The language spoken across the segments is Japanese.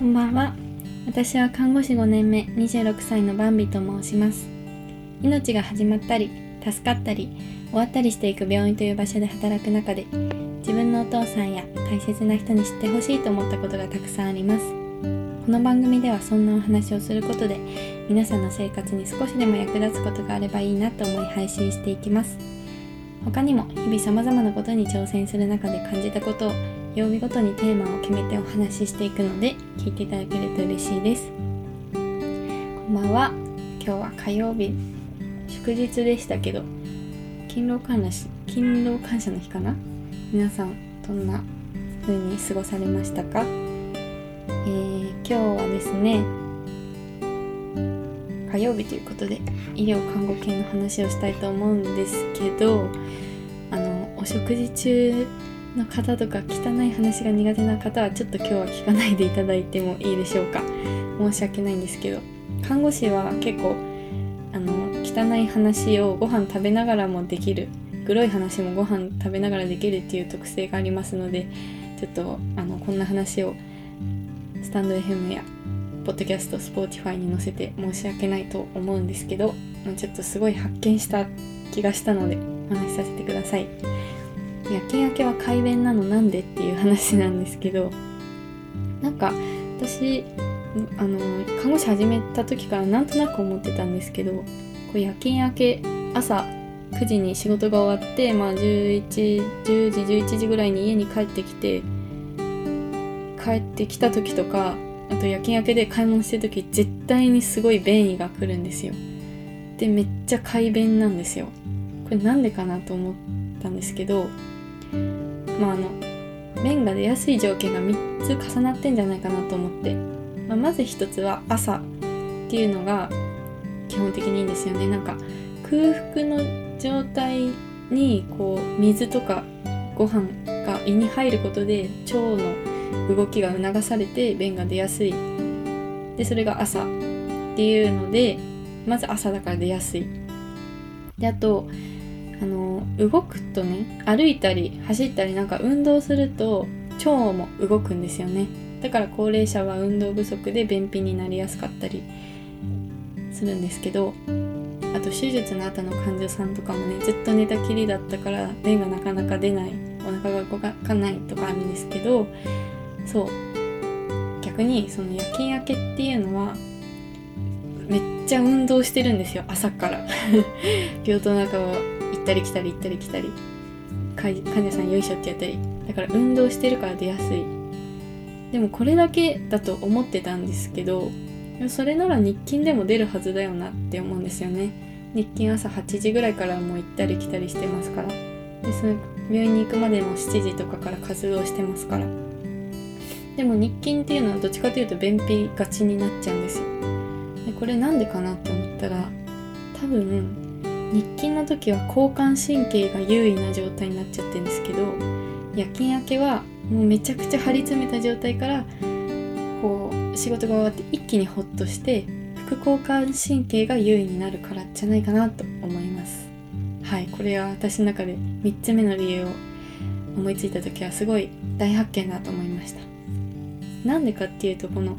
こんばんは。私は看護師5年目26歳のバンビと申します。命が始まったり助かったり終わったりしていく病院という場所で働く中で自分のお父さんや大切な人に知ってほしいと思ったことがたくさんあります。この番組ではそんなお話をすることで皆さんの生活に少しでも役立つことがあればいいなと思い配信していきます。他にも日々様々なことに挑戦する中で感じたことを曜日ごとにテーマを決めてお話ししていくので聞いていただけると嬉しいです。こんばんは。今日は火曜日祝日でしたけど勤労感謝勤労感謝の日かな？皆さんどんな風に過ごされましたか、えー、今日はですね火曜日ということで医療看護系の話をしたいと思うんですけどあのお食事中の方とか汚い話が苦手な方はちょっと今日は聞かないでいただいてもいいでしょうか。申し訳ないんですけど。看護師は結構あの汚い話をご飯食べながらもできる。グロい話もご飯食べながらできるっていう特性がありますのでちょっとあのこんな話をスタンド FM やポッドキャスト、 Spotify に載せて申し訳ないと思うんですけどちょっとすごい発見した気がしたのでお話しさせてください。夜勤明けは快便なのなんでっていう話なんですけどなんか私あの看護師始めた時からなんとなく思ってたんですけどこう夜勤明け朝9時に仕事が終わって、まあ、11, 10時11時ぐらいに家に帰ってきて帰ってきた時とかあと夜勤明けで買い物してる時絶対にすごい便意が来るんですよ。でめっちゃ快便なんですよ。これなんでかなと思ったんですけどまああの便が出やすい条件が3つ重なってんじゃないかなと思って、まあ、まず1つは朝っていうのが基本的にいいんですよね。なんか空腹の状態にこう水とかご飯が胃に入ることで腸の動きが促されて便が出やすい。でそれが朝っていうのでまず朝だから出やすい。であとあの動くとね歩いたり走ったりなんか運動すると腸も動くんですよね。だから高齢者は運動不足で便秘になりやすかったりするんですけどあと手術の後の患者さんとかもねずっと寝たきりだったから便がなかなか出ないお腹が動かないとかあるんですけどそう。逆にその夜勤明けっていうのはめっちゃ運動してるんですよ朝から。病棟の中を行ったり来たり行ったり来たり。患者さんよいしょってやったり。だから運動してるから出やすい。でもこれだけだと思ってたんですけどそれなら日勤でも出るはずだよなって思うんですよね。日勤朝8時ぐらいからもう行ったり来たりしてますから。でその病院に行くまでの7時とかから活動してますから。でも日勤っていうのはどっちかというと便秘がちになっちゃうんですよ。でこれなんでかなって思ったら多分日勤の時は交感神経が優位な状態になっちゃってるんですけど夜勤明けはもうめちゃくちゃ張り詰めた状態からこう仕事が終わって一気にホッとして副交感神経が優位になるからじゃないかなと思います。はいこれは私の中で3つ目の理由を思いついた時はすごい大発見だと思いました。なんでかっていうとこの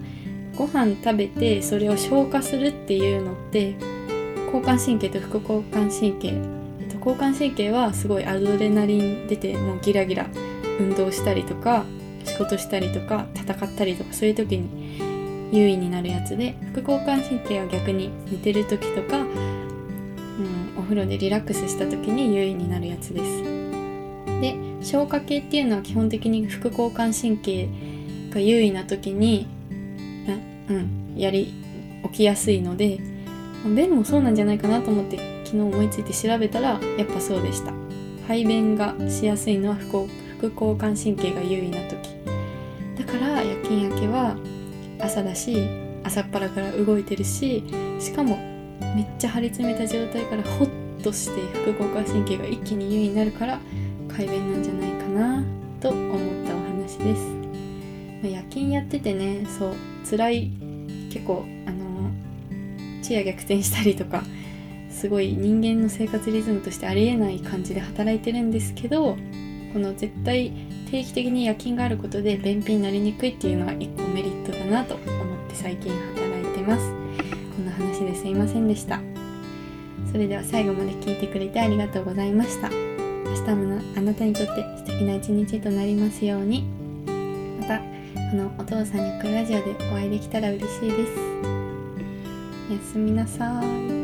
ご飯食べてそれを消化するっていうのって交感神経と副交感神経、えっと、交感神経はすごいアドレナリン出てもうギラギラ運動したりとか仕事したりとか戦ったりとかそういう時に優位になるやつで副交感神経は逆に寝てる時とか、うん、お風呂でリラックスした時に優位になるやつです。で消化系っていうのは基本的に副交感神経が優位な時にうんやり起きやすいので便もそうなんじゃないかなと思って昨日思いついて調べたらやっぱそうでした。排便がしやすいのは副交感神経が優位な時。だから夜勤明けは朝だし朝っぱらから動いてるししかもめっちゃ張り詰めた状態からホッとして副交感神経が一気に優位になるから快便なんじゃないかなと思ったお話です、ま、夜勤やっててねそう辛い結構あ昼夜逆転したりとかすごい人間の生活リズムとしてありえない感じで働いてるんですけどこの絶対定期的に夜勤があることで便秘になりにくいっていうのは一個メリットだなと思って最近働いてます。こんな話ですいませんでした。それでは最後まで聞いてくれてありがとうございました。明日もあなたにとって素敵な一日となりますように。またこのお父さんにくラジオでお会いできたら嬉しいです。やすみなさい。